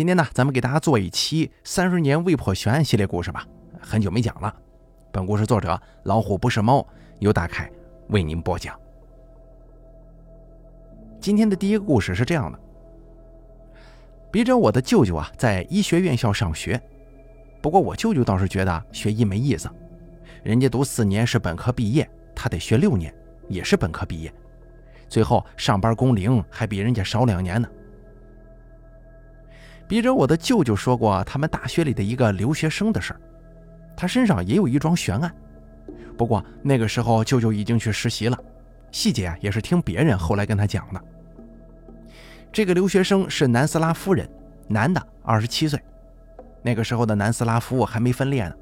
今天呢，咱们给大家做一期三十年未破悬案系列故事吧，很久没讲了。本故事作者老虎不是猫，由大凯为您播讲。今天的第一个故事是这样的：笔者我的舅舅啊，在医学院校上学，不过我舅舅倒是觉得学医没意思，人家读四年是本科毕业，他得学六年，也是本科毕业，最后上班工龄还比人家少两年呢。笔者我的舅舅说过他们大学里的一个留学生的事儿，他身上也有一桩悬案，不过那个时候舅舅已经去实习了，细节啊也是听别人后来跟他讲的。这个留学生是南斯拉夫人，男的，二十七岁。那个时候的南斯拉夫还没分裂呢，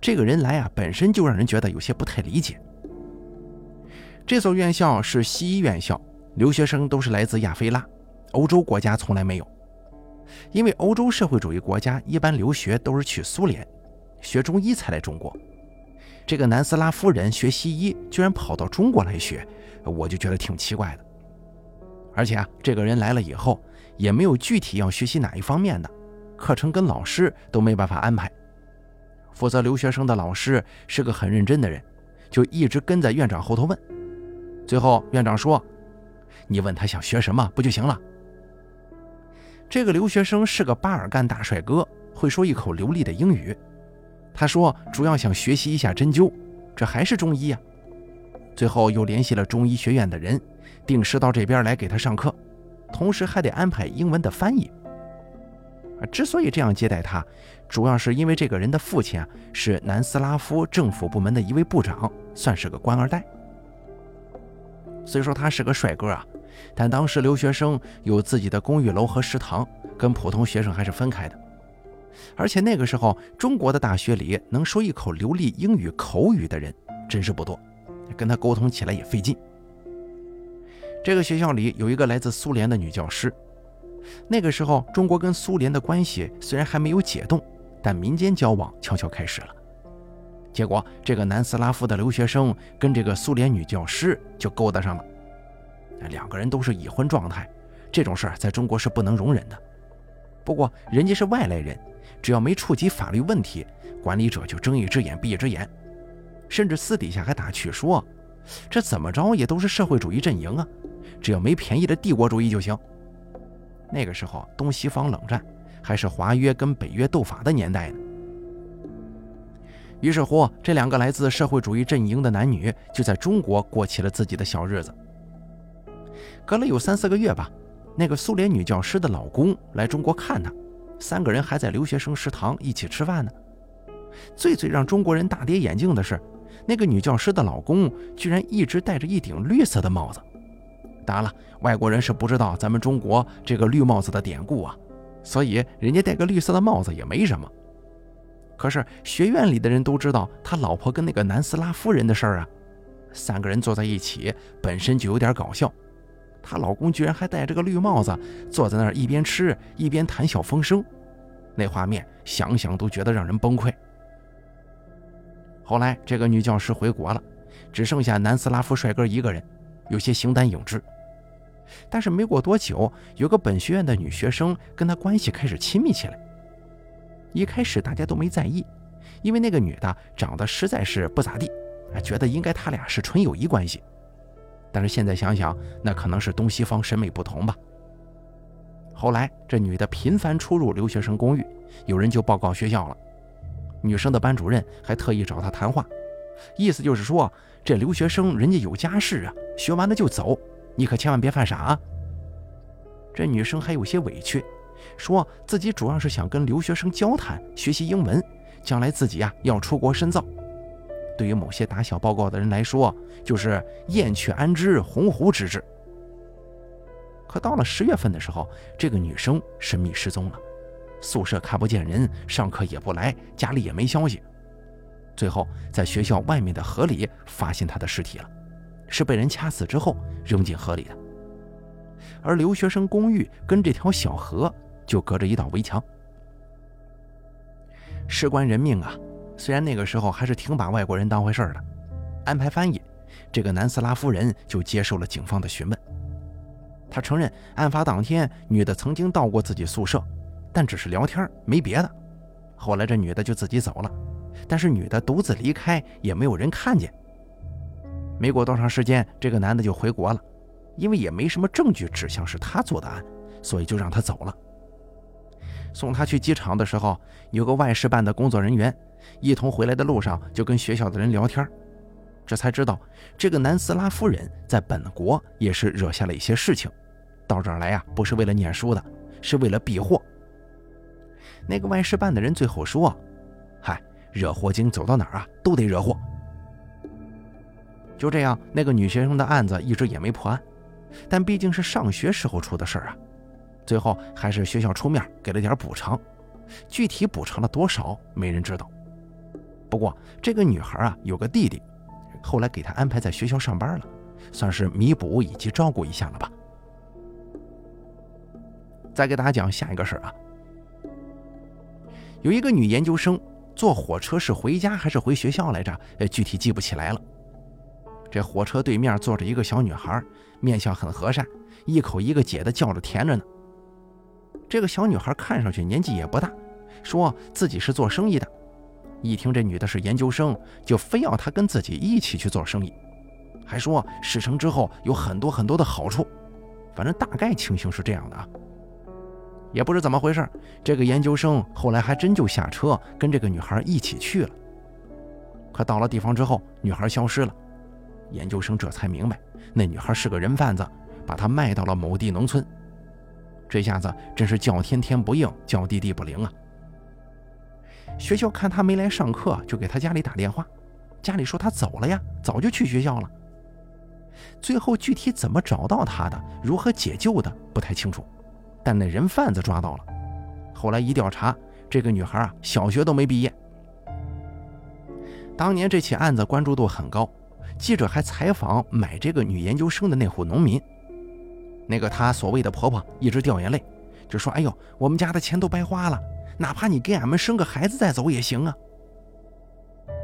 这个人来啊本身就让人觉得有些不太理解。这所院校是西医院校，留学生都是来自亚非拉，欧洲国家从来没有。因为欧洲社会主义国家一般留学都是去苏联，学中医才来中国。这个南斯拉夫人学西医，居然跑到中国来学，我就觉得挺奇怪的。而且啊，这个人来了以后，也没有具体要学习哪一方面的课程，跟老师都没办法安排。负责留学生的老师是个很认真的人，就一直跟在院长后头问。最后院长说：“你问他想学什么不就行了？”这个留学生是个巴尔干大帅哥，会说一口流利的英语。他说主要想学习一下针灸，这还是中医啊。最后又联系了中医学院的人，定时到这边来给他上课，同时还得安排英文的翻译。之所以这样接待他，主要是因为这个人的父亲啊是南斯拉夫政府部门的一位部长，算是个官二代。虽说他是个帅哥啊。但当时留学生有自己的公寓楼和食堂，跟普通学生还是分开的。而且那个时候，中国的大学里能说一口流利英语口语的人真是不多，跟他沟通起来也费劲。这个学校里有一个来自苏联的女教师。那个时候，中国跟苏联的关系虽然还没有解冻，但民间交往悄悄开始了。结果，这个南斯拉夫的留学生跟这个苏联女教师就勾搭上了。两个人都是已婚状态，这种事儿在中国是不能容忍的。不过人家是外来人，只要没触及法律问题，管理者就睁一只眼闭一只眼，甚至私底下还打趣说：“这怎么着也都是社会主义阵营啊，只要没便宜的帝国主义就行。”那个时候东西方冷战，还是华约跟北约斗法的年代呢。于是乎，这两个来自社会主义阵营的男女就在中国过起了自己的小日子。隔了有三四个月吧，那个苏联女教师的老公来中国看她，三个人还在留学生食堂一起吃饭呢。最最让中国人大跌眼镜的是，那个女教师的老公居然一直戴着一顶绿色的帽子。当然了，外国人是不知道咱们中国这个绿帽子的典故啊，所以人家戴个绿色的帽子也没什么。可是学院里的人都知道他老婆跟那个南斯拉夫人的事儿啊，三个人坐在一起本身就有点搞笑。她老公居然还戴着个绿帽子，坐在那儿一边吃一边谈笑风生，那画面想想都觉得让人崩溃。后来这个女教师回国了，只剩下南斯拉夫帅哥一个人，有些形单影只。但是没过多久，有个本学院的女学生跟他关系开始亲密起来。一开始大家都没在意，因为那个女的长得实在是不咋地，觉得应该他俩是纯友谊关系。但是现在想想，那可能是东西方审美不同吧。后来这女的频繁出入留学生公寓，有人就报告学校了。女生的班主任还特意找她谈话，意思就是说这留学生人家有家室啊，学完了就走，你可千万别犯傻啊。这女生还有些委屈，说自己主要是想跟留学生交谈，学习英文，将来自己呀要出国深造。对于某些打小报告的人来说，就是燕雀安知鸿鹄之志。可到了十月份的时候，这个女生神秘失踪了，宿舍看不见人，上课也不来，家里也没消息。最后在学校外面的河里发现她的尸体了，是被人掐死之后扔进河里的。而留学生公寓跟这条小河就隔着一道围墙，事关人命啊！虽然那个时候还是挺把外国人当回事的，安排翻译，这个南斯拉夫人就接受了警方的询问。他承认案发当天女的曾经到过自己宿舍，但只是聊天，没别的。后来这女的就自己走了，但是女的独自离开，也没有人看见。没过多长时间，这个男的就回国了，因为也没什么证据指向是他做的案，所以就让他走了。送他去机场的时候，有个外事办的工作人员，一同回来的路上就跟学校的人聊天，这才知道这个南斯拉夫人在本国也是惹下了一些事情，到这儿来呀，不是为了念书的，是为了避祸。那个外事办的人最后说：“嗨，惹祸精走到哪儿啊，都得惹祸。”就这样，那个女学生的案子一直也没破案，但毕竟是上学时候出的事儿啊。最后还是学校出面给了点补偿，具体补偿了多少没人知道。不过这个女孩啊有个弟弟，后来给她安排在学校上班了，算是弥补以及照顾一下了吧。再给大家讲下一个事儿啊，有一个女研究生坐火车是回家还是回学校来着？呃，具体记不起来了。这火车对面坐着一个小女孩，面相很和善，一口一个姐的叫着甜着呢。这个小女孩看上去年纪也不大，说自己是做生意的。一听这女的是研究生，就非要她跟自己一起去做生意，还说事成之后有很多很多的好处。反正大概情形是这样的啊，也不知怎么回事，这个研究生后来还真就下车跟这个女孩一起去了。可到了地方之后，女孩消失了，研究生这才明白，那女孩是个人贩子，把她卖到了某地农村。这下子真是叫天天不应，叫地地不灵啊！学校看他没来上课，就给他家里打电话，家里说他走了呀，早就去学校了。最后具体怎么找到他的，如何解救的，不太清楚，但那人贩子抓到了。后来一调查，这个女孩啊，小学都没毕业。当年这起案子关注度很高，记者还采访买这个女研究生的那户农民。那个她所谓的婆婆一直掉眼泪，就说：“哎呦，我们家的钱都白花了，哪怕你给俺们生个孩子再走也行啊。”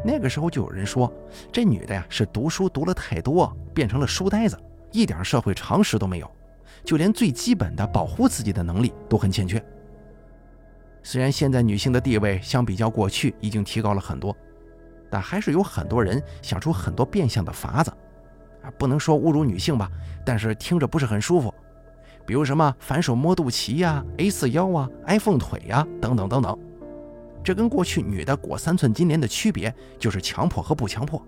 那个时候就有人说，这女的呀是读书读了太多，变成了书呆子，一点社会常识都没有，就连最基本的保护自己的能力都很欠缺。虽然现在女性的地位相比较过去已经提高了很多，但还是有很多人想出很多变相的法子。不能说侮辱女性吧，但是听着不是很舒服。比如什么反手摸肚脐呀、A 四腰啊、iPhone 腿呀等等等等。这跟过去女的裹三寸金莲的区别，就是强迫和不强迫，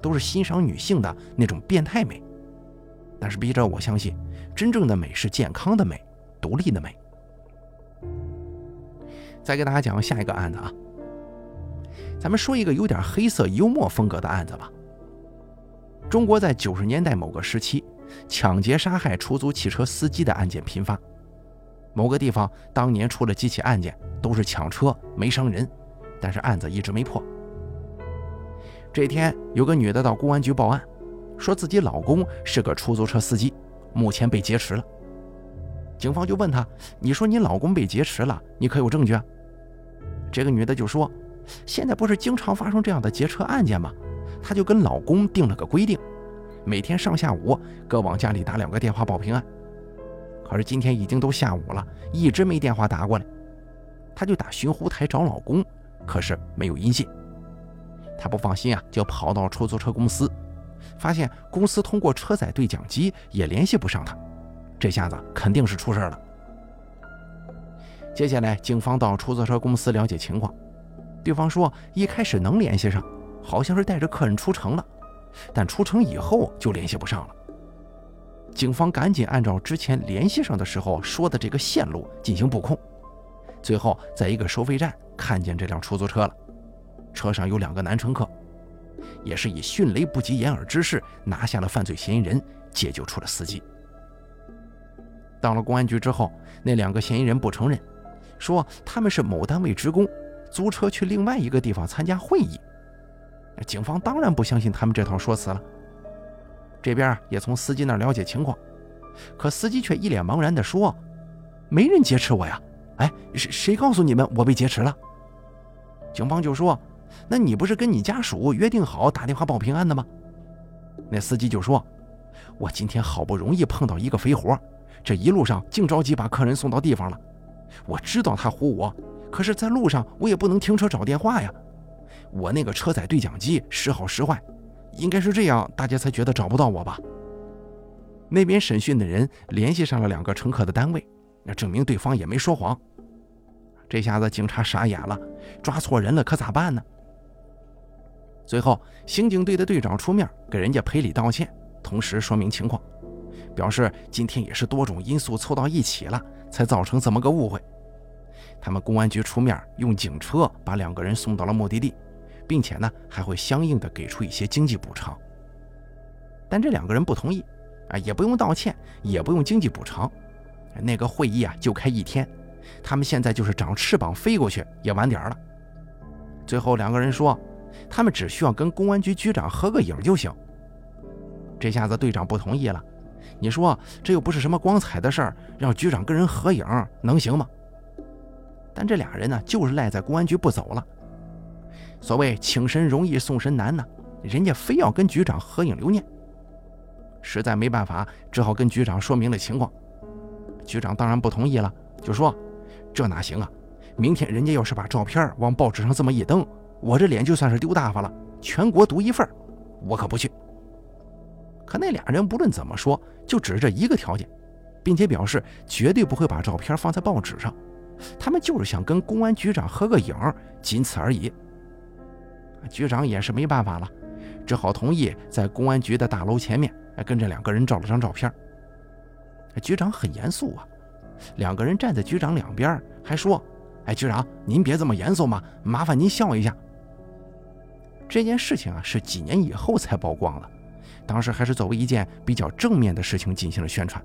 都是欣赏女性的那种变态美。但是笔者我相信，真正的美是健康的美、独立的美。再给大家讲下一个案子啊，咱们说一个有点黑色幽默风格的案子吧。中国在九十年代某个时期，抢劫杀害出租汽车司机的案件频发。某个地方当年出了几起案件，都是抢车没伤人，但是案子一直没破。这天，有个女的到公安局报案，说自己老公是个出租车司机，目前被劫持了。警方就问她：“你说你老公被劫持了，你可有证据？”啊？”这个女的就说：“现在不是经常发生这样的劫车案件吗？”她就跟老公定了个规定，每天上下午各往家里打两个电话报平安。可是今天已经都下午了，一直没电话打过来。她就打寻呼台找老公，可是没有音信。她不放心啊，就跑到出租车公司，发现公司通过车载对讲机也联系不上他。这下子肯定是出事了。接下来，警方到出租车公司了解情况，对方说一开始能联系上。好像是带着客人出城了，但出城以后就联系不上了。警方赶紧按照之前联系上的时候说的这个线路进行布控，最后在一个收费站看见这辆出租车了，车上有两个男乘客，也是以迅雷不及掩耳之势拿下了犯罪嫌疑人，解救出了司机。到了公安局之后，那两个嫌疑人不承认，说他们是某单位职工，租车去另外一个地方参加会议。警方当然不相信他们这套说辞了。这边也从司机那儿了解情况，可司机却一脸茫然地说：“没人劫持我呀！哎，谁谁告诉你们我被劫持了？”警方就说：“那你不是跟你家属约定好打电话报平安的吗？”那司机就说：“我今天好不容易碰到一个肥活，这一路上净着急把客人送到地方了，我知道他唬我，可是，在路上我也不能停车找电话呀。我那个车载对讲机时好时坏，应该是这样，大家才觉得找不到我吧。那边审讯的人联系上了两个乘客的单位，那证明对方也没说谎。这下子警察傻眼了，抓错人了，可咋办呢？最后，刑警队的队长出面给人家赔礼道歉，同时说明情况，表示今天也是多种因素凑到一起了，才造成这么个误会。他们公安局出面用警车把两个人送到了目的地。并且呢，还会相应的给出一些经济补偿。但这两个人不同意，啊，也不用道歉，也不用经济补偿。那个会议啊，就开一天，他们现在就是长翅膀飞过去也晚点了。最后两个人说，他们只需要跟公安局局长合个影就行。这下子队长不同意了，你说这又不是什么光彩的事儿，让局长跟人合影能行吗？但这俩人呢，就是赖在公安局不走了。所谓请神容易送神难呢，人家非要跟局长合影留念，实在没办法，只好跟局长说明了情况。局长当然不同意了，就说：“这哪行啊？明天人家要是把照片往报纸上这么一登，我这脸就算是丢大发了，全国独一份，我可不去。”可那俩人不论怎么说，就只是这一个条件，并且表示绝对不会把照片放在报纸上，他们就是想跟公安局长合个影，仅此而已。局长也是没办法了，只好同意在公安局的大楼前面跟这两个人照了张照片。局长很严肃啊，两个人站在局长两边，还说：“哎，局长您别这么严肃嘛，麻烦您笑一下。”这件事情啊是几年以后才曝光了，当时还是作为一件比较正面的事情进行了宣传，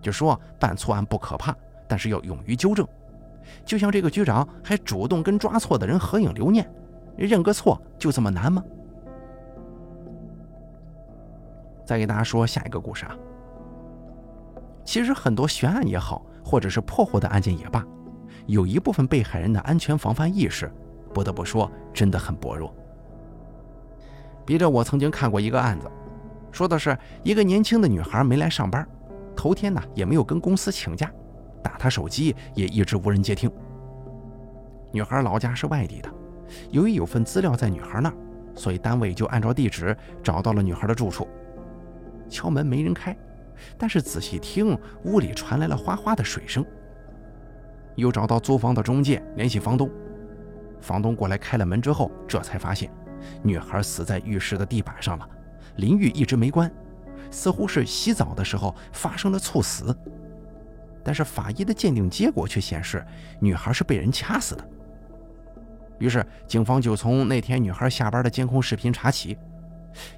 就说办错案不可怕，但是要勇于纠正。就像这个局长还主动跟抓错的人合影留念。认个错就这么难吗？再给大家说下一个故事啊。其实很多悬案也好，或者是破获的案件也罢，有一部分被害人的安全防范意识，不得不说真的很薄弱。比着我曾经看过一个案子，说的是一个年轻的女孩没来上班，头天呢也没有跟公司请假，打她手机也一直无人接听。女孩老家是外地的。由于有份资料在女孩那儿，所以单位就按照地址找到了女孩的住处。敲门没人开，但是仔细听，屋里传来了哗哗的水声。又找到租房的中介联系房东，房东过来开了门之后，这才发现女孩死在浴室的地板上了，淋浴一直没关，似乎是洗澡的时候发生了猝死。但是法医的鉴定结果却显示，女孩是被人掐死的。于是，警方就从那天女孩下班的监控视频查起，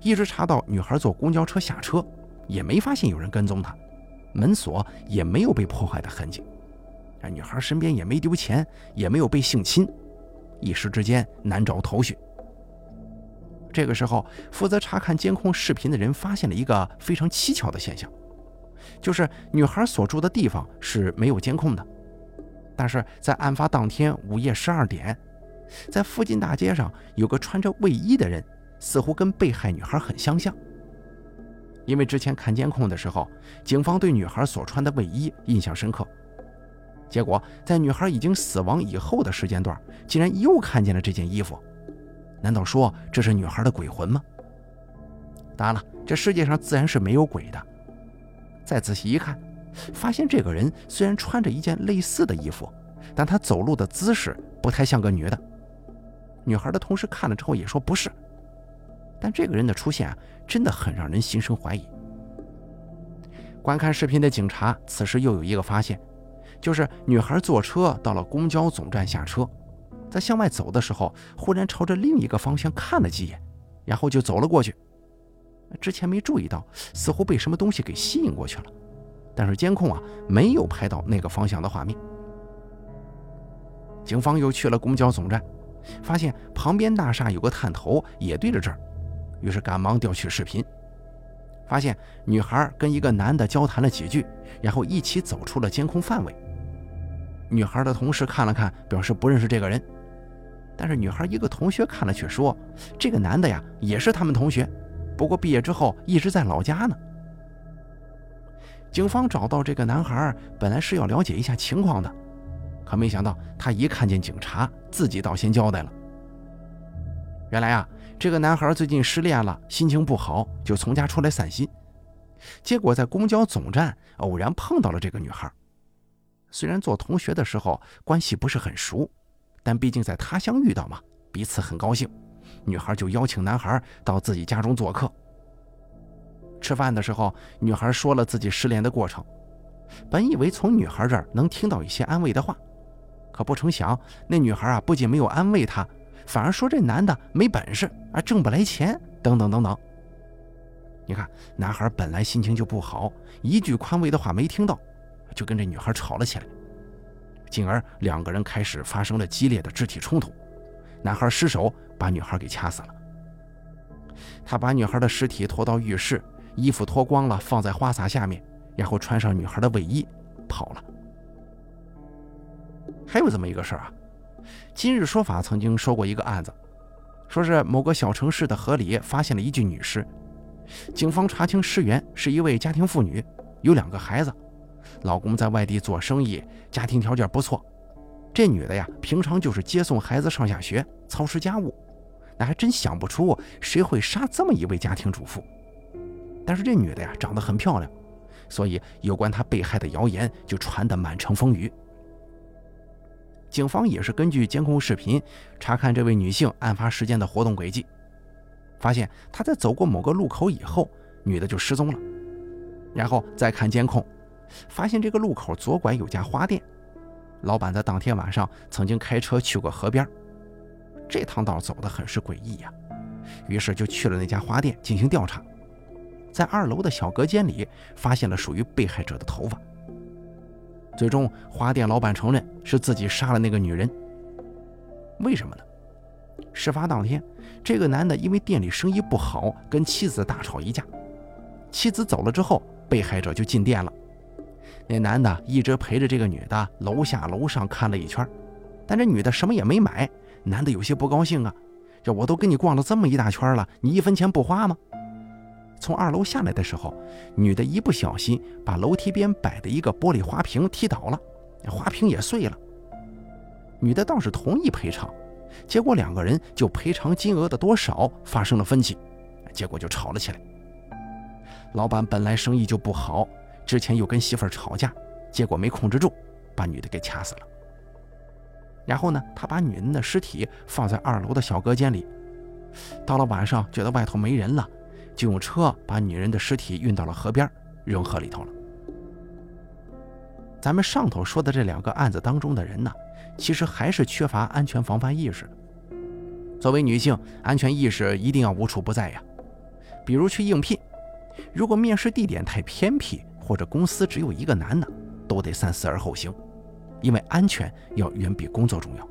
一直查到女孩坐公交车下车，也没发现有人跟踪她，门锁也没有被破坏的痕迹，而女孩身边也没丢钱，也没有被性侵，一时之间难找头绪。这个时候，负责查看监控视频的人发现了一个非常蹊跷的现象，就是女孩所住的地方是没有监控的，但是在案发当天午夜十二点。在附近大街上有个穿着卫衣的人，似乎跟被害女孩很相像。因为之前看监控的时候，警方对女孩所穿的卫衣印象深刻。结果在女孩已经死亡以后的时间段，竟然又看见了这件衣服。难道说这是女孩的鬼魂吗？当然了，这世界上自然是没有鬼的。再仔细一看，发现这个人虽然穿着一件类似的衣服，但他走路的姿势不太像个女的。女孩的同事看了之后也说不是，但这个人的出现啊，真的很让人心生怀疑。观看视频的警察此时又有一个发现，就是女孩坐车到了公交总站下车，在向外走的时候，忽然朝着另一个方向看了几眼，然后就走了过去。之前没注意到，似乎被什么东西给吸引过去了，但是监控啊没有拍到那个方向的画面。警方又去了公交总站。发现旁边大厦有个探头也对着这儿，于是赶忙调取视频，发现女孩跟一个男的交谈了几句，然后一起走出了监控范围。女孩的同事看了看，表示不认识这个人，但是女孩一个同学看了却说，这个男的呀也是他们同学，不过毕业之后一直在老家呢。警方找到这个男孩，本来是要了解一下情况的，可没想到他一看见警察，自己倒先交代了。原来啊，这个男孩最近失恋了，心情不好，就从家出来散心。结果在公交总站偶然碰到了这个女孩。虽然做同学的时候关系不是很熟，但毕竟在他乡遇到嘛，彼此很高兴。女孩就邀请男孩到自己家中做客。吃饭的时候，女孩说了自己失恋的过程。本以为从女孩这儿能听到一些安慰的话，可不成想，那女孩啊不仅没有安慰他，反而说这男的没本事啊，挣不来钱，等等等等。你看，男孩本来心情就不好，一句宽慰的话没听到，就跟这女孩吵了起来，进而两个人开始发生了激烈的肢体冲突。男孩失手把女孩给掐死了。他把女孩的尸体拖到浴室，衣服脱光了放在花洒下面，然后穿上女孩的卫衣跑了。还有这么一个事儿啊，今日说法曾经说过一个案子，说是某个小城市的河里发现了一具女尸。警方查清尸源是一位家庭妇女，有两个孩子，老公在外地做生意，家庭条件不错。这女的呀，平常就是接送孩子上下学，操持家务。那还真想不出谁会杀这么一位家庭主妇。但是这女的呀，长得很漂亮，所以有关她被害的谣言就传得满城风雨。警方也是根据监控视频查看这位女性案发时间的活动轨迹。发现她在走过某个路口以后，女的就失踪了。然后再看监控，发现这个路口左拐有家花店，老板在当天晚上曾经开车去过河边。这趟道走得很是诡异呀，于是就去了那家花店进行调查。在二楼的小隔间里，发现了属于被害者的头发。最终，花店老板承认是自己杀了那个女人。为什么呢？事发当天，这个男的因为店里生意不好，跟妻子大吵一架。妻子走了之后，被害者就进店了。那男的一直陪着这个女的，楼下楼上看了一圈，但这女的什么也没买。男的有些不高兴啊，这我都跟你逛了这么一大圈了，你一分钱不花吗？从二楼下来的时候，女的一不小心把楼梯边摆的一个玻璃花瓶踢倒了，花瓶也碎了。女的倒是同意赔偿。结果两个人就赔偿金额的多少发生了分歧，结果就吵了起来。老板本来生意就不好，之前又跟媳妇吵架，结果没控制住，把女的给掐死了。然后呢，他把女人的尸体放在二楼的小隔间里。到了晚上，觉得外头没人了，就用车把女人的尸体运到了河边，扔河里头了。咱们上头说的这两个案子当中的人呢？其实还是缺乏安全防范意识的。作为女性，安全意识一定要无处不在呀。比如去应聘，如果面试地点太偏僻，或者公司只有一个男的，都得三思而后行，因为安全要远比工作重要。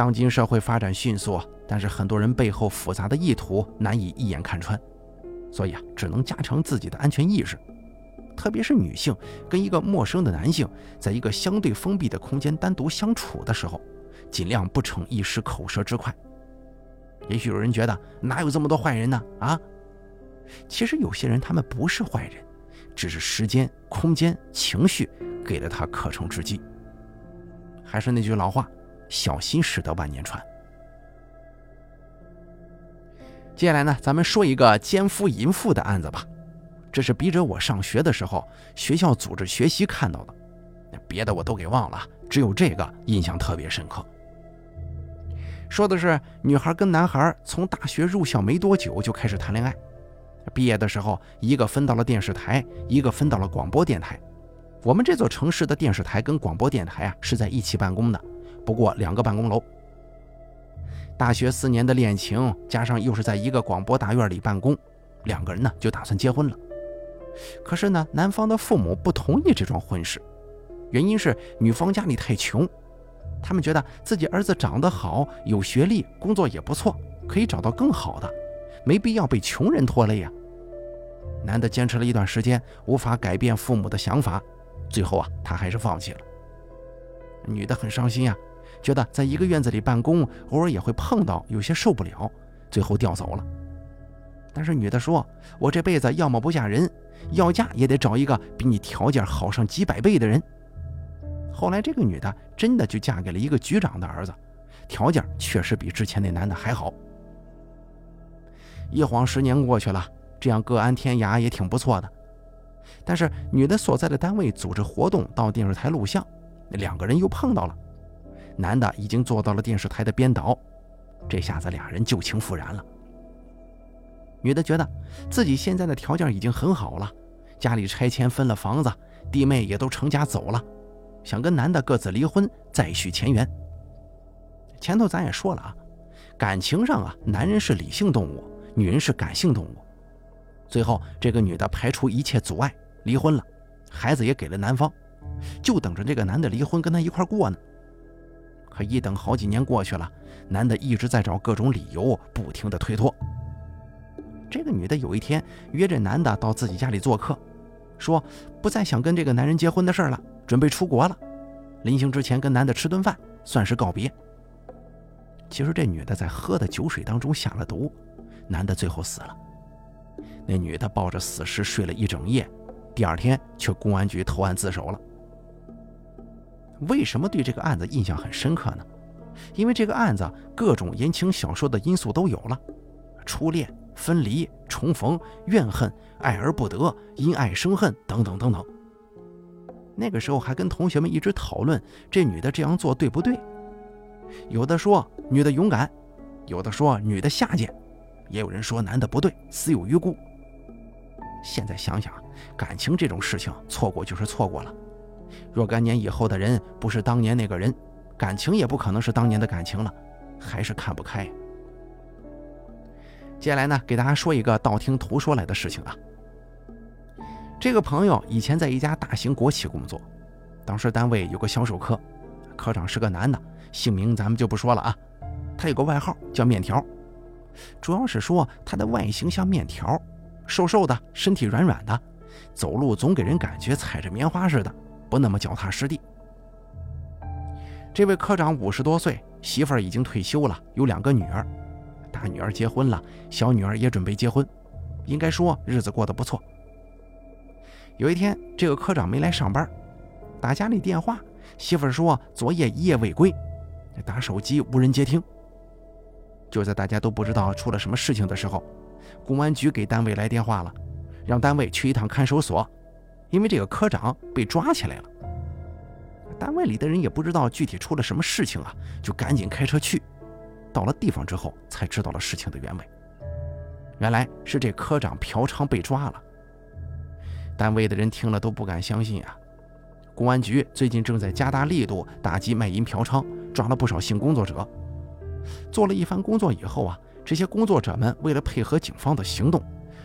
当今社会发展迅速，但是很多人背后复杂的意图难以一眼看穿，所以啊，只能加强自己的安全意识。特别是女性跟一个陌生的男性在一个相对封闭的空间单独相处的时候，尽量不逞一时口舌之快。也许有人觉得哪有这么多坏人呢？啊，其实有些人他们不是坏人，只是时间、空间、情绪给了他可乘之机。还是那句老话，小心驶得万年船。接下来呢，咱们说一个奸夫淫妇的案子吧。这是笔者我上学的时候，学校组织学习看到的，别的我都给忘了，只有这个印象特别深刻。说的是女孩跟男孩从大学入校没多久就开始谈恋爱，毕业的时候一个分到了电视台，一个分到了广播电台。我们这座城市的电视台跟广播电台啊是在一起办公的，不过两个办公楼。大学四年的恋情，加上又是在一个广播大院里办公，两个人呢就打算结婚了。可是呢，男方的父母不同意这桩婚事，原因是女方家里太穷，他们觉得自己儿子长得好，有学历，工作也不错，可以找到更好的，没必要被穷人拖累呀。男的坚持了一段时间，无法改变父母的想法，最后啊，他还是放弃了。女的很伤心呀，觉得在一个院子里办公，偶尔也会碰到，有些受不了，最后调走了。但是女的说：“我这辈子要么不嫁人。”要嫁也得找一个比你条件好上几百倍的人。后来这个女的真的就嫁给了一个局长的儿子，条件确实比之前那男的还好。一晃十年过去了，这样各安天涯也挺不错的。但是女的所在的单位组织活动到电视台录像，两个人又碰到了。男的已经做到了电视台的编导，这下子俩人旧情复燃了。女的觉得自己现在的条件已经很好了，家里拆迁分了房子，弟妹也都成家走了，想跟男的各自离婚，再续前缘。前头咱也说了啊，感情上啊，男人是理性动物，女人是感性动物。最后，这个女的排除一切阻碍，离婚了，孩子也给了男方，就等着这个男的离婚跟她一块过呢。可一等好几年过去了，男的一直在找各种理由，不停的推脱。这个女的有一天约这男的到自己家里做客，说不再想跟这个男人结婚的事了，准备出国了。临行之前跟男的吃顿饭，算是告别。其实这女的在喝的酒水当中下了毒，男的最后死了。那女的抱着死尸睡了一整夜，第二天去公安局投案自首了。为什么对这个案子印象很深刻呢？因为这个案子各种言情小说的因素都有了，初恋。分离、重逢、怨恨、爱而不得、因爱生恨等等等等。那个时候还跟同学们一直讨论这女的这样做对不对？有的说女的勇敢，有的说女的下贱，也有人说男的不对，死有余辜。现在想想，感情这种事情，错过就是错过了。若干年以后的人不是当年那个人，感情也不可能是当年的感情了，还是看不开。接下来呢，给大家说一个道听途说来的事情啊。这个朋友以前在一家大型国企工作，当时单位有个销售科，科长是个男的，姓名咱们就不说了啊。他有个外号叫面条，主要是说他的外形像面条，瘦瘦的，身体软软的，走路总给人感觉踩着棉花似的，不那么脚踏实地。这位科长五十多岁，媳妇儿已经退休了，有两个女儿。大女儿结婚了，小女儿也准备结婚，应该说日子过得不错。有一天，这个科长没来上班，打家里电话，媳妇儿说昨夜一夜未归，打手机无人接听。就在大家都不知道出了什么事情的时候，公安局给单位来电话了，让单位去一趟看守所，因为这个科长被抓起来了。单位里的人也不知道具体出了什么事情啊，就赶紧开车去。到了地方之后，才知道了事情的原委。原来是这科长嫖娼被抓了。单位的人听了都不敢相信啊！公安局最近正在加大力度打击卖淫嫖娼，抓了不少性工作者。做了一番工作以后啊，这些工作者们为了配合警方的行动，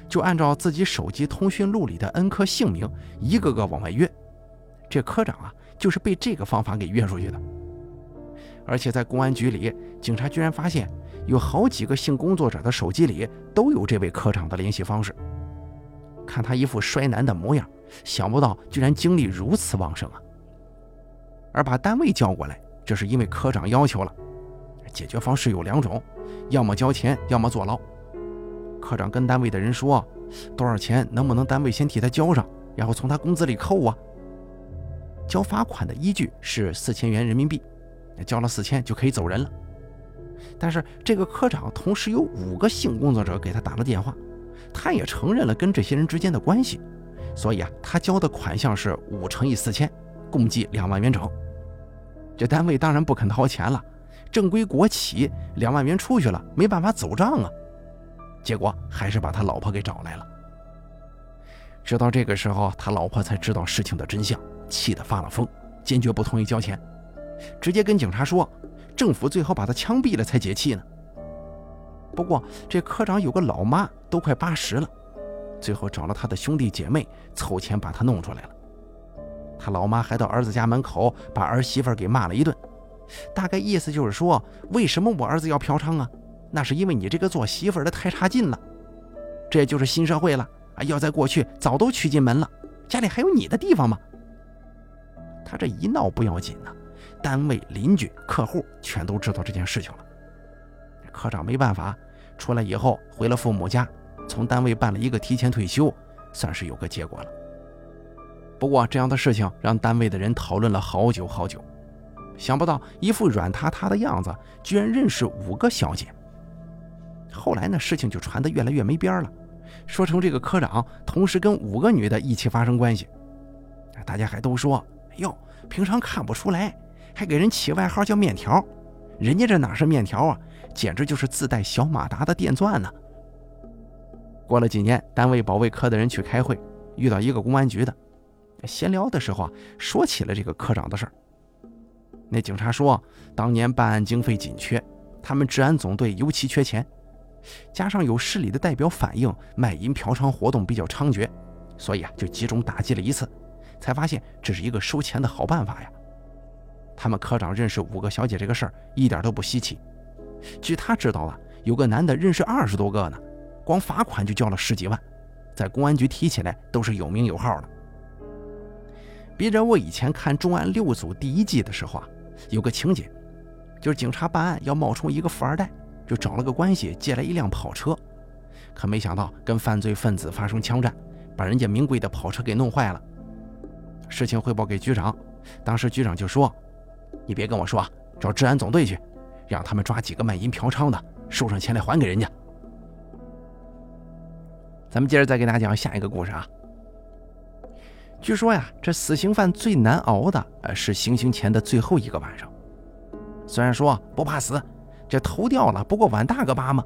就按照自己手机通讯录里的恩科姓名，一个个往外约。这科长啊，就是被这个方法给约出去的。而且在公安局里，警察居然发现有好几个性工作者的手机里都有这位科长的联系方式。看他一副衰男的模样，想不到居然精力如此旺盛啊！而把单位叫过来，这是因为科长要求了。解决方式有两种，要么交钱，要么坐牢。科长跟单位的人说：“多少钱？能不能单位先替他交上，然后从他工资里扣啊？”交罚款的依据是四千元人民币。交了四千就可以走人了，但是这个科长同时有五个性工作者给他打了电话，他也承认了跟这些人之间的关系，所以啊，他交的款项是五乘以四千，共计两万元整。这单位当然不肯掏钱了，正规国企两万元出去了，没办法走账啊，结果还是把他老婆给找来了。直到这个时候，他老婆才知道事情的真相，气得发了疯，坚决不同意交钱。直接跟警察说，政府最好把他枪毙了才解气呢。不过这科长有个老妈，都快八十了，最后找了他的兄弟姐妹凑钱把他弄出来了。他老妈还到儿子家门口把儿媳妇给骂了一顿，大概意思就是说，为什么我儿子要嫖娼啊？那是因为你这个做媳妇的太差劲了。这就是新社会了啊！要在过去早都娶进门了，家里还有你的地方吗？他这一闹不要紧呢。单位、邻居、客户全都知道这件事情了。科长没办法，出来以后回了父母家，从单位办了一个提前退休，算是有个结果了。不不过这样的事情让单位的人讨论了好久好久，想不到一副软塌塌的样子，居然认识五个小姐。后来呢，事情就传得越来越没边了，说成这个科长同时跟五个女的一起发生关系。大家还都说：“哎呦，平常看不出来，还给人起外号叫面条。人家这哪是面条啊，简直就是自带小马达的电钻呢。”过了几年，单位保卫科的人去开会，遇到一个公安局的。闲聊的时候啊，说起了这个科长的事儿。那警察说，当年办案经费紧缺，他们治安总队尤其缺钱，加上有市里的代表反映卖淫嫖娼活动比较猖獗，所以啊，就集中打击了一次，才发现这是一个收钱的好办法呀。他们科长认识五个小姐这个事儿一点都不稀奇，据他知道的，有个男的认识二十多个呢，光罚款就交了十几万，在公安局提起来都是有名有号的。别着我以前看《重案六组》第一季的时候啊，有个情节，就是警察办案要冒充一个富二代，就找了个关系借来一辆跑车，可没想到跟犯罪分子发生枪战，把人家名贵的跑车给弄坏了。事情汇报给局长，当时局长就说：“你别跟我说，找治安总队去，让他们抓几个卖淫嫖娼的，收上钱来还给人家。”咱们接着再给大家讲下一个故事啊。据说呀，这死刑犯最难熬的，呃，是行刑前的最后一个晚上。虽然说不怕死，这头掉了不过碗大个疤嘛，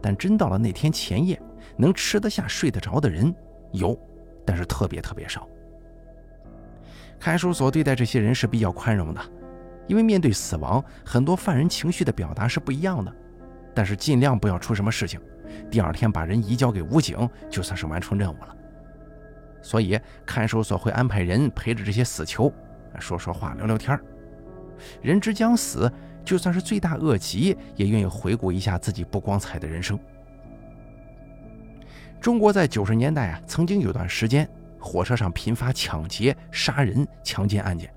但真到了那天前夜，能吃得下、睡得着的人有，但是特别特别少。看守所对待这些人是比较宽容的，因为面对死亡，很多犯人情绪的表达是不一样的，但是尽量不要出什么事情。第二天把人移交给武警，就算是完成任务了。所以，看守所会安排人陪着这些死囚，说说话、聊聊天人之将死，就算是罪大恶极，也愿意回顾一下自己不光彩的人生。中国在九十年代啊，曾经有段时间，火车上频发抢劫、杀人、强奸案件。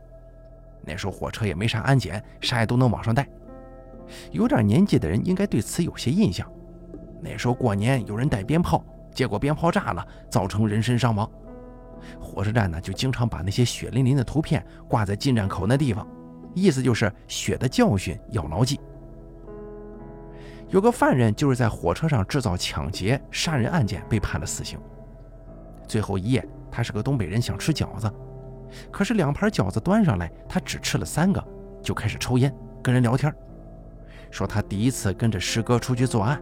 那时候火车也没啥安检，啥也都能往上带。有点年纪的人应该对此有些印象。那时候过年有人带鞭炮，结果鞭炮炸了，造成人身伤亡。火车站呢，就经常把那些血淋淋的图片挂在进站口那地方，意思就是血的教训要牢记。有个犯人就是在火车上制造抢劫、杀人案件被判了死刑。最后一夜，他是个东北人，想吃饺子，可是两盘饺子端上来，他只吃了三个，就开始抽烟，跟人聊天，说他第一次跟着师哥出去作案，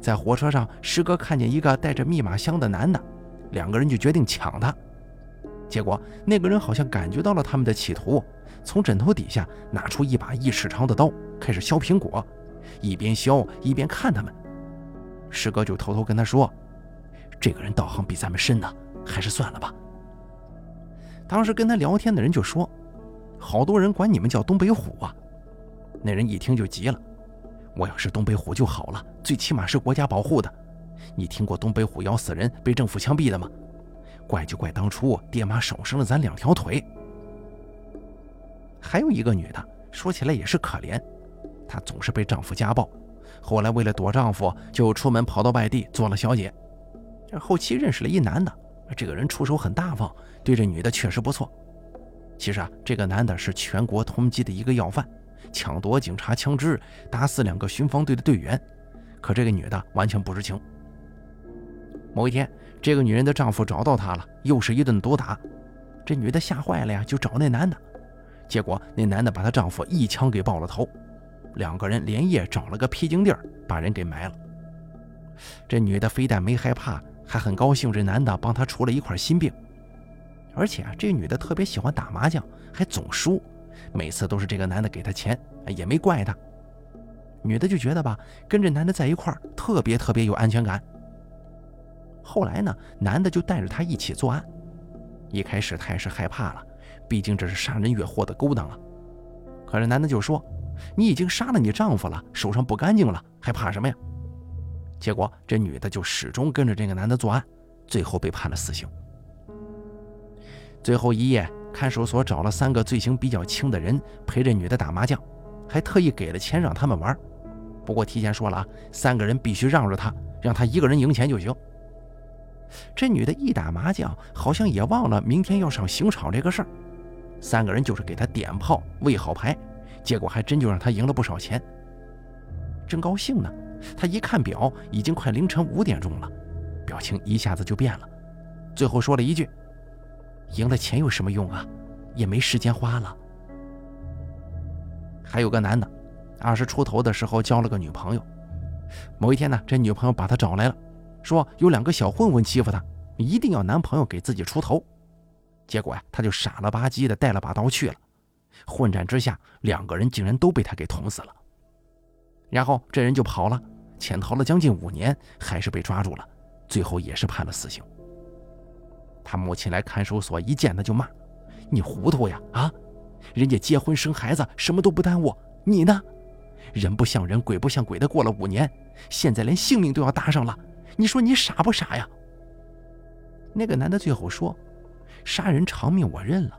在火车上，师哥看见一个带着密码箱的男的，两个人就决定抢他。结果那个人好像感觉到了他们的企图，从枕头底下拿出一把一尺长的刀，开始削苹果，一边削一边看他们。师哥就偷偷跟他说：“这个人道行比咱们深呢，还是算了吧。”当时跟他聊天的人就说：“好多人管你们叫东北虎啊。”那人一听就急了：“我要是东北虎就好了，最起码是国家保护的。你听过东北虎咬死人被政府枪毙的吗？”怪就怪当初爹妈少生了咱两条腿。还有一个女的，说起来也是可怜，她总是被丈夫家暴，后来为了躲丈夫，就出门跑到外地做了小姐。这后期认识了一男的，这个人出手很大方，对这女的确实不错。其实啊，这个男的是全国通缉的一个要犯，抢夺警察枪支，打死两个巡防队的队员，可这个女的完全不知情。某一天。这个女人的丈夫找到她了，又是一顿毒打。这女的吓坏了呀，就找那男的。结果那男的把她丈夫一枪给爆了头。两个人连夜找了个僻静地儿，把人给埋了。这女的非但没害怕，还很高兴这男的帮她除了一块心病。而且啊，这女的特别喜欢打麻将，还总输，每次都是这个男的给她钱，也没怪她。女的就觉得吧，跟这男的在一块儿特别特别有安全感。后来呢，男的就带着她一起作案。一开始她也是害怕了，毕竟这是杀人越货的勾当啊。可是男的就说：“你已经杀了你丈夫了，手上不干净了，还怕什么呀？”结果这女的就始终跟着这个男的作案，最后被判了死刑。最后一夜，看守所找了三个罪行比较轻的人陪着女的打麻将，还特意给了钱让他们玩。不过提前说了啊，三个人必须让着她，让她一个人赢钱就行。这女的一打麻将，好像也忘了明天要上刑场这个事儿。三个人就是给他点炮、喂好牌，结果还真就让他赢了不少钱。正高兴呢，他一看表，已经快凌晨五点钟了，表情一下子就变了，最后说了一句：“赢了钱有什么用啊？也没时间花了。”还有个男的，二十出头的时候交了个女朋友，某一天呢，这女朋友把他找来了。说有两个小混混欺负他，一定要男朋友给自己出头。结果呀，他就傻了吧唧的带了把刀去了。混战之下，两个人竟然都被他给捅死了。然后这人就跑了，潜逃了将近五年，还是被抓住了，最后也是判了死刑。他母亲来看守所，一见他就骂：“你糊涂呀啊！人家结婚生孩子什么都不耽误，你呢？人不像人，鬼不像鬼的过了五年，现在连性命都要搭上了。”你说你傻不傻呀？那个男的最后说：“杀人偿命我认了，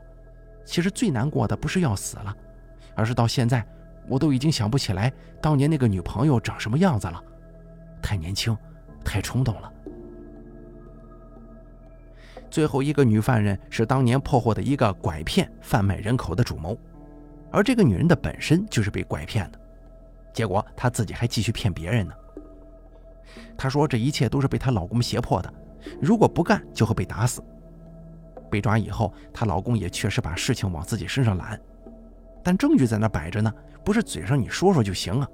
其实最难过的不是要死了，而是到现在我都已经想不起来当年那个女朋友长什么样子了，太年轻，太冲动了。”最后一个女犯人是当年破获的一个拐骗贩卖人口的主谋，而这个女人的本身就是被拐骗的，结果她自己还继续骗别人呢。她说：“这一切都是被她老公胁迫的，如果不干就会被打死。”被抓以后，她老公也确实把事情往自己身上揽，但证据在那摆着呢，不是嘴上你说说就行啊。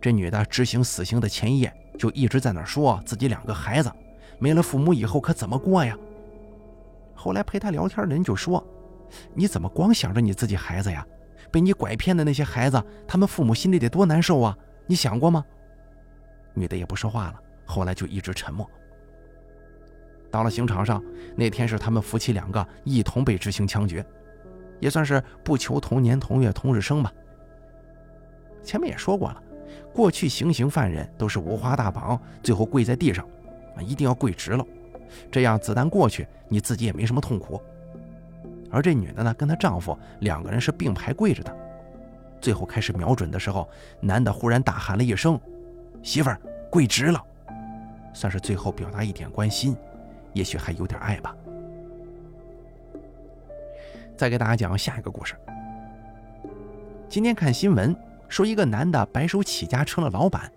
这女的执行死刑的前一夜就一直在那说自己两个孩子没了父母以后可怎么过呀？后来陪她聊天的人就说：“你怎么光想着你自己孩子呀？被你拐骗的那些孩子，他们父母心里得多难受啊？你想过吗？”女的也不说话了，后来就一直沉默。到了刑场上，那天是他们夫妻两个一同被执行枪决，也算是不求同年同月同日生吧。前面也说过了，过去行刑犯人都是五花大绑，最后跪在地上，啊，一定要跪直了，这样子弹过去，你自己也没什么痛苦。而这女的呢，跟她丈夫两个人是并排跪着的，最后开始瞄准的时候，男的忽然大喊了一声。媳妇儿跪直了，算是最后表达一点关心，也许还有点爱吧。再给大家讲下一个故事。今天看新闻说，一个男的白手起家成了老板，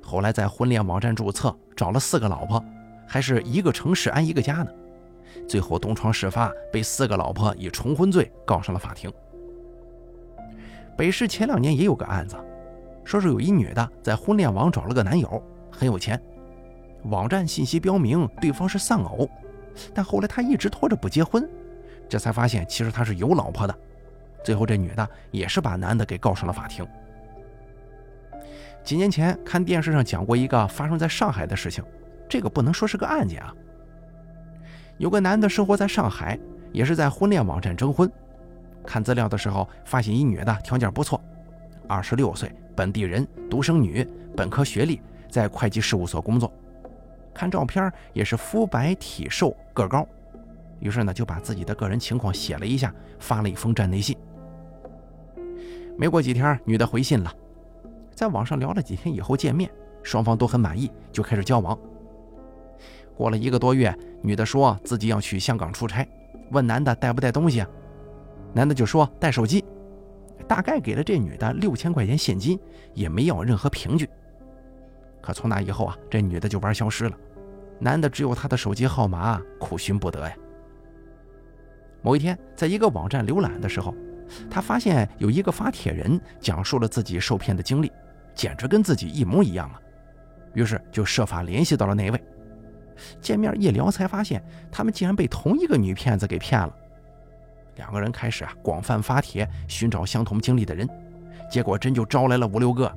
后来在婚恋网站注册，找了四个老婆，还是一个城市安一个家呢。最后东窗事发，被四个老婆以重婚罪告上了法庭。北市前两年也有个案子。说是有一女的在婚恋网找了个男友，很有钱。网站信息标明对方是丧偶，但后来他一直拖着不结婚，这才发现其实他是有老婆的。最后这女的也是把男的给告上了法庭。几年前看电视上讲过一个发生在上海的事情，这个不能说是个案件啊。有个男的生活在上海，也是在婚恋网站征婚。看资料的时候发现一女的条件不错，二十六岁。本地人，独生女，本科学历，在会计事务所工作。看照片也是肤白体瘦，个高。于是呢，就把自己的个人情况写了一下，发了一封站内信。没过几天，女的回信了，在网上聊了几天以后见面，双方都很满意，就开始交往。过了一个多月，女的说自己要去香港出差，问男的带不带东西？男的就说带手机。大概给了这女的六千块钱现金，也没要任何凭据。可从那以后啊，这女的就玩消失了，男的只有他的手机号码，苦寻不得呀。某一天，在一个网站浏览的时候，他发现有一个发帖人讲述了自己受骗的经历，简直跟自己一模一样啊。于是就设法联系到了那位，见面一聊，才发现他们竟然被同一个女骗子给骗了。两个人开始啊广泛发帖寻找相同经历的人，结果真就招来了五六个，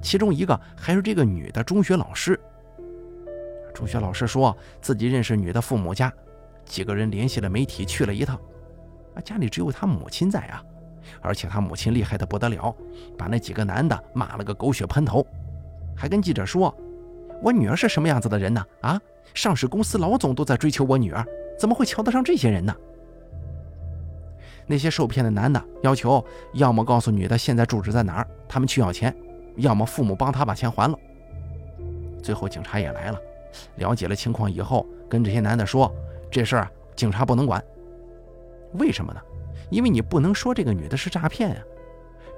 其中一个还是这个女的中学老师。中学老师说自己认识女的父母家，几个人联系了媒体去了一趟，啊家里只有他母亲在啊，而且他母亲厉害的不得了，把那几个男的骂了个狗血喷头，还跟记者说：“我女儿是什么样子的人呢？啊，上市公司老总都在追求我女儿，怎么会瞧得上这些人呢？”那些受骗的男的要求，要么告诉女的现在住址在哪儿，他们去要钱；要么父母帮他把钱还了。最后警察也来了，了解了情况以后，跟这些男的说这事儿警察不能管。为什么呢？因为你不能说这个女的是诈骗呀，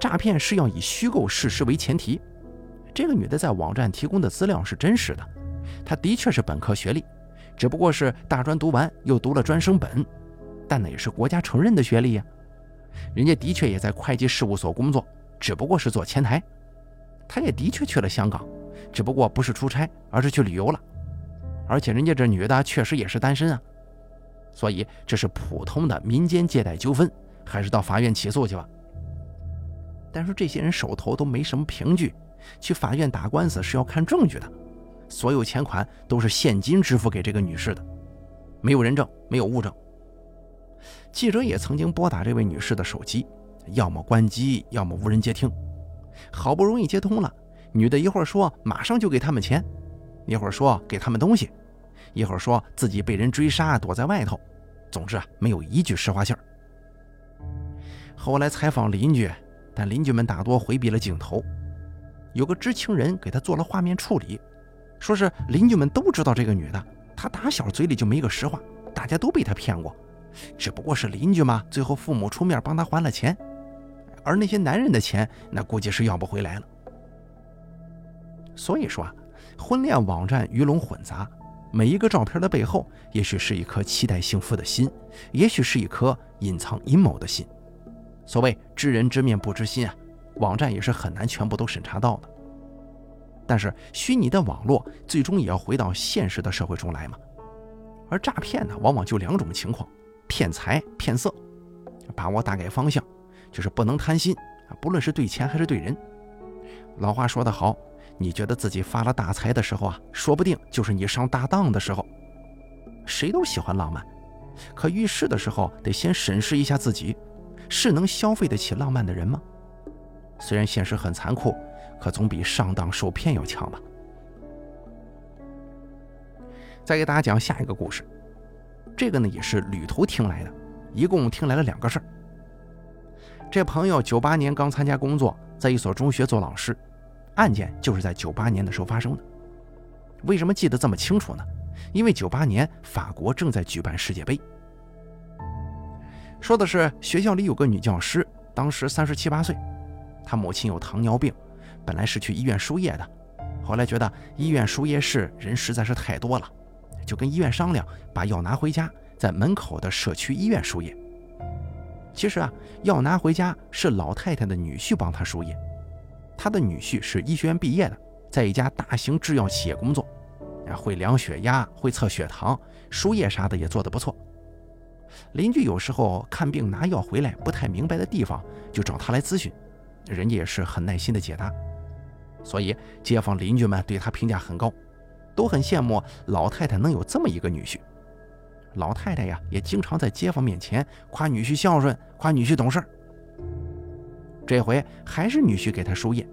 诈骗是要以虚构事实为前提。这个女的在网站提供的资料是真实的，她的确是本科学历，只不过是大专读完又读了专升本，但那也是国家承认的学历呀。人家的确也在会计事务所工作，只不过是做前台。她也的确去了香港，只不过不是出差，而是去旅游了。而且人家这女的确实也是单身啊。所以这是普通的民间借贷纠纷，还是到法院起诉去吧。但是这些人手头都没什么凭据，去法院打官司是要看证据的。所有钱款都是现金支付给这个女士的，没有人证，没有物证。记者也曾经拨打这位女士的手机，要么关机，要么无人接听。好不容易接通了，女的一会儿说马上就给他们钱，一会儿说给他们东西。一会儿说自己被人追杀，躲在外头，总之啊，没有一句实话信儿。后来采访邻居，但邻居们大多回避了镜头。有个知情人给他做了画面处理，说是邻居们都知道这个女的，她打小嘴里就没个实话，大家都被她骗过，只不过是邻居嘛，最后父母出面帮她还了钱，而那些男人的钱，那估计是要不回来了。所以说啊，婚恋网站鱼龙混杂。每一个照片的背后，也许是一颗期待幸福的心，也许是一颗隐藏阴谋的心。所谓知人知面不知心啊，网站也是很难全部都审查到的。但是虚拟的网络最终也要回到现实的社会中来嘛。而诈骗呢，往往就两种情况：骗财、骗色。把握大概方向，就是不能贪心啊，不论是对钱还是对人。老话说得好。你觉得自己发了大财的时候啊，说不定就是你上大当的时候。谁都喜欢浪漫，可遇事的时候得先审视一下自己，是能消费得起浪漫的人吗？虽然现实很残酷，可总比上当受骗要强吧。再给大家讲下一个故事，这个呢也是旅途听来的，一共听来了两个事儿。这朋友九八年刚参加工作，在一所中学做老师。案件就是在九八年的时候发生的，为什么记得这么清楚呢？因为九八年法国正在举办世界杯。说的是学校里有个女教师，当时三十七八岁，她母亲有糖尿病，本来是去医院输液的，后来觉得医院输液室人实在是太多了，就跟医院商量把药拿回家，在门口的社区医院输液。其实啊，药拿回家是老太太的女婿帮她输液。他的女婿是医学院毕业的，在一家大型制药企业工作，啊，会量血压，会测血糖，输液啥的也做得不错。邻居有时候看病拿药回来不太明白的地方，就找他来咨询，人家也是很耐心的解答。所以街坊邻居们对他评价很高，都很羡慕老太太能有这么一个女婿。老太太呀，也经常在街坊面前夸女婿孝顺，夸女婿懂事儿。这回还是女婿给她输液，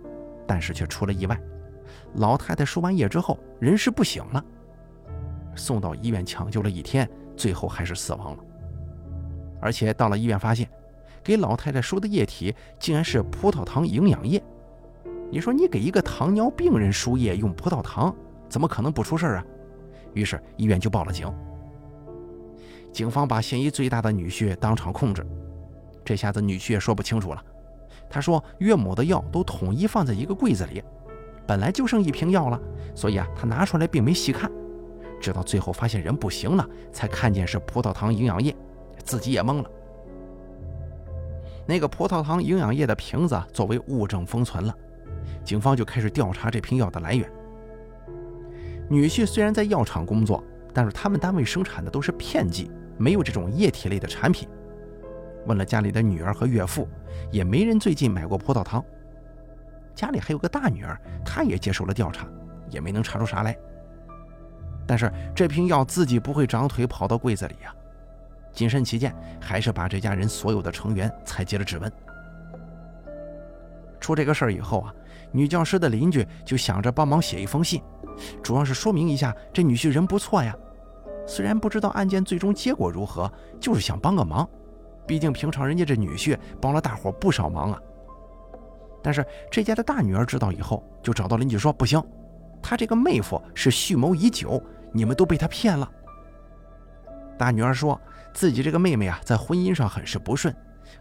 但是却出了意外。老太太输完液之后人事不省了，送到医院抢救了一天，最后还是死亡了。而且到了医院发现，给老太太输的液体竟然是葡萄糖营养液。你说你给一个糖尿病人输液用葡萄糖，怎么可能不出事啊？于是医院就报了警。警方把嫌疑最大的女婿当场控制，这下子女婿也说不清楚了。他说：“岳母的药都统一放在一个柜子里，本来就剩一瓶药了，所以啊，他拿出来并没细看，直到最后发现人不行了，才看见是葡萄糖营养液，自己也懵了。那个葡萄糖营养液的瓶子作为物证封存了，警方就开始调查这瓶药的来源。女婿虽然在药厂工作，但是他们单位生产的都是片剂，没有这种液体类的产品。问了家里的女儿和岳父。”也没人最近买过葡萄糖。家里还有个大女儿，她也接受了调查，也没能查出啥来。但是这瓶药自己不会长腿跑到柜子里呀。谨慎起见，还是把这家人所有的成员采集了指纹。出这个事儿以后啊，女教师的邻居就想着帮忙写一封信，主要是说明一下这女婿人不错呀。虽然不知道案件最终结果如何，就是想帮个忙。毕竟平常人家这女婿帮了大伙不少忙啊。但是这家的大女儿知道以后，就找到邻居说：“不行，他这个妹夫是蓄谋已久，你们都被他骗了。大女儿说自己这个妹妹啊，在婚姻上很是不顺，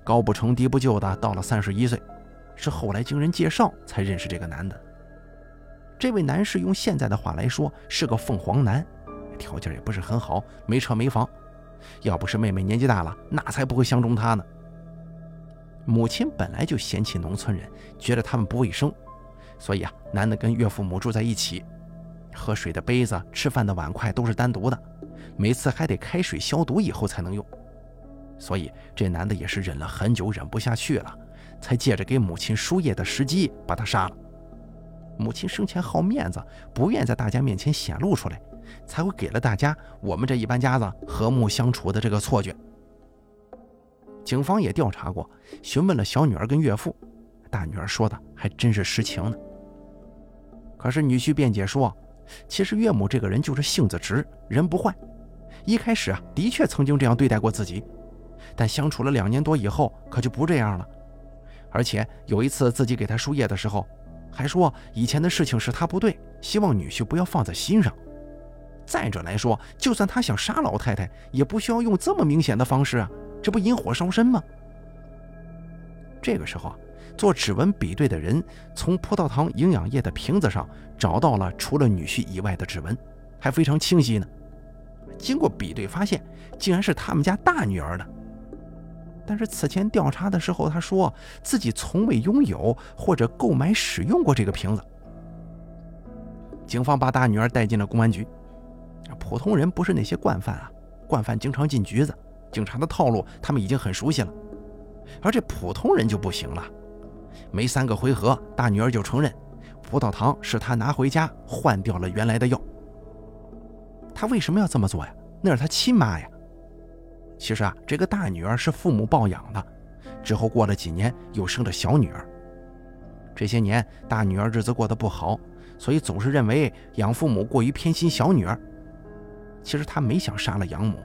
高不成低不就的，到了三十一岁，是后来经人介绍才认识这个男的。这位男士用现在的话来说是个凤凰男，条件也不是很好，没车没房。要不是妹妹年纪大了，那才不会相中他呢。母亲本来就嫌弃农村人，觉得他们不卫生，所以啊，男的跟岳父母住在一起，喝水的杯子、吃饭的碗筷都是单独的，每次还得开水消毒以后才能用。所以这男的也是忍了很久，忍不下去了，才借着给母亲输液的时机把他杀了。母亲生前好面子，不愿在大家面前显露出来，才会给了大家我们这一般家子和睦相处的这个错觉。警方也调查过，询问了小女儿跟岳父，大女儿说的还真是实情呢。可是女婿辩解说，其实岳母这个人就是性子直，人不坏。一开始啊，的确曾经这样对待过自己，但相处了两年多以后，可就不这样了。而且有一次自己给他输液的时候，还说以前的事情是他不对，希望女婿不要放在心上。再者来说，就算他想杀老太太，也不需要用这么明显的方式啊。这不引火烧身吗？这个时候啊，做指纹比对的人从葡萄糖营养液的瓶子上找到了除了女婿以外的指纹，还非常清晰呢。经过比对，发现竟然是他们家大女儿的。但是此前调查的时候，他说自己从未拥有或者购买使用过这个瓶子。警方把大女儿带进了公安局。普通人不是那些惯犯啊，惯犯经常进局子。警察的套路，他们已经很熟悉了，而这普通人就不行了。没三个回合，大女儿就承认，葡萄糖是她拿回家换掉了原来的药。她为什么要这么做呀？那是她亲妈呀。其实啊，这个大女儿是父母抱养的，之后过了几年又生了小女儿。这些年大女儿日子过得不好，所以总是认为养父母过于偏心小女儿。其实她没想杀了养母。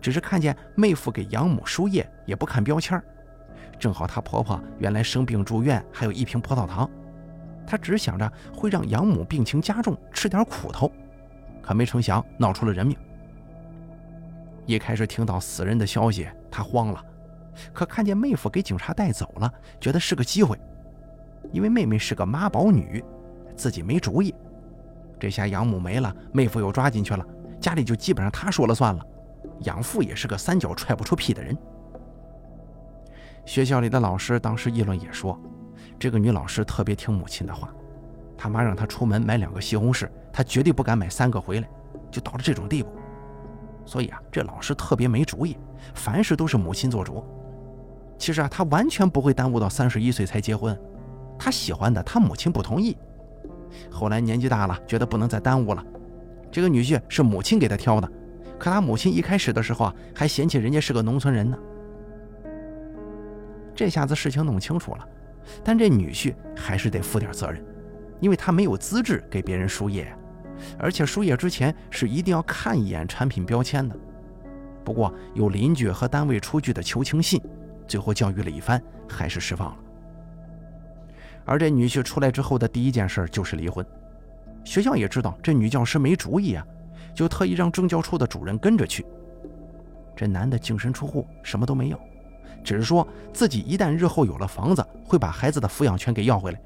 只是看见妹夫给养母输液，也不看标签正好她婆婆原来生病住院，还有一瓶葡萄糖，她只想着会让养母病情加重，吃点苦头，可没成想闹出了人命。一开始听到死人的消息，他慌了，可看见妹夫给警察带走了，觉得是个机会，因为妹妹是个妈宝女，自己没主意。这下养母没了，妹夫又抓进去了，家里就基本上他说了算了。养父也是个三脚踹不出屁的人。学校里的老师当时议论也说，这个女老师特别听母亲的话，他妈让她出门买两个西红柿，她绝对不敢买三个回来，就到了这种地步。所以啊，这老师特别没主意，凡事都是母亲做主。其实啊，他完全不会耽误到三十一岁才结婚，他喜欢的，他母亲不同意。后来年纪大了，觉得不能再耽误了，这个女婿是母亲给他挑的。可他母亲一开始的时候啊，还嫌弃人家是个农村人呢。这下子事情弄清楚了，但这女婿还是得负点责任，因为他没有资质给别人输液，而且输液之前是一定要看一眼产品标签的。不过有邻居和单位出具的求情信，最后教育了一番，还是释放了。而这女婿出来之后的第一件事就是离婚，学校也知道这女教师没主意啊。就特意让政教处的主任跟着去。这男的净身出户，什么都没有，只是说自己一旦日后有了房子，会把孩子的抚养权给要回来，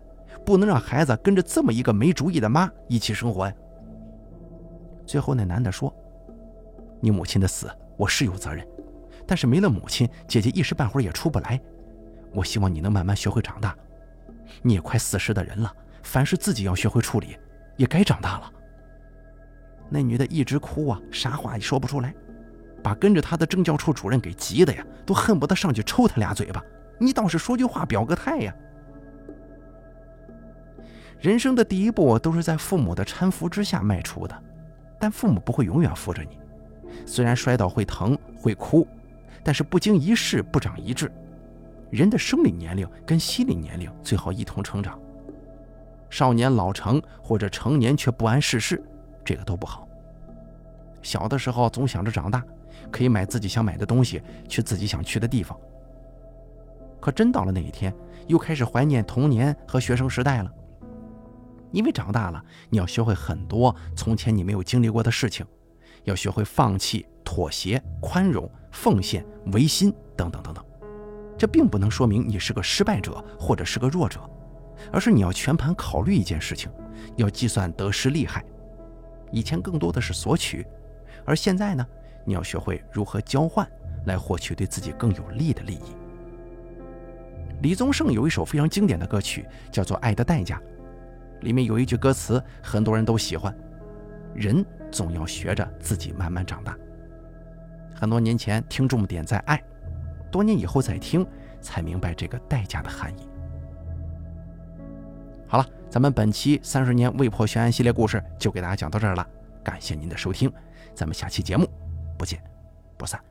不能让孩子跟着这么一个没主意的妈一起生活呀。最后那男的说：“你母亲的死，我是有责任，但是没了母亲，姐姐一时半会儿也出不来。我希望你能慢慢学会长大。你也快四十的人了，凡事自己要学会处理，也该长大了。”那女的一直哭啊，啥话也说不出来，把跟着她的政教处主任给急的呀，都恨不得上去抽他俩嘴巴。你倒是说句话，表个态呀！人生的第一步都是在父母的搀扶之下迈出的，但父母不会永远扶着你。虽然摔倒会疼会哭，但是不经一事不长一智。人的生理年龄跟心理年龄最好一同成长。少年老成或者成年却不谙世事。这个都不好。小的时候总想着长大，可以买自己想买的东西，去自己想去的地方。可真到了那一天，又开始怀念童年和学生时代了。因为长大了，你要学会很多从前你没有经历过的事情，要学会放弃、妥协、宽容、奉献、违心等等等等。这并不能说明你是个失败者或者是个弱者，而是你要全盘考虑一件事情，要计算得失利害。以前更多的是索取，而现在呢，你要学会如何交换，来获取对自己更有利的利益。李宗盛有一首非常经典的歌曲，叫做《爱的代价》，里面有一句歌词，很多人都喜欢：“人总要学着自己慢慢长大。”很多年前听重点在爱，多年以后再听，才明白这个代价的含义。好了，咱们本期三十年未破悬案系列故事就给大家讲到这儿了，感谢您的收听，咱们下期节目不见不散。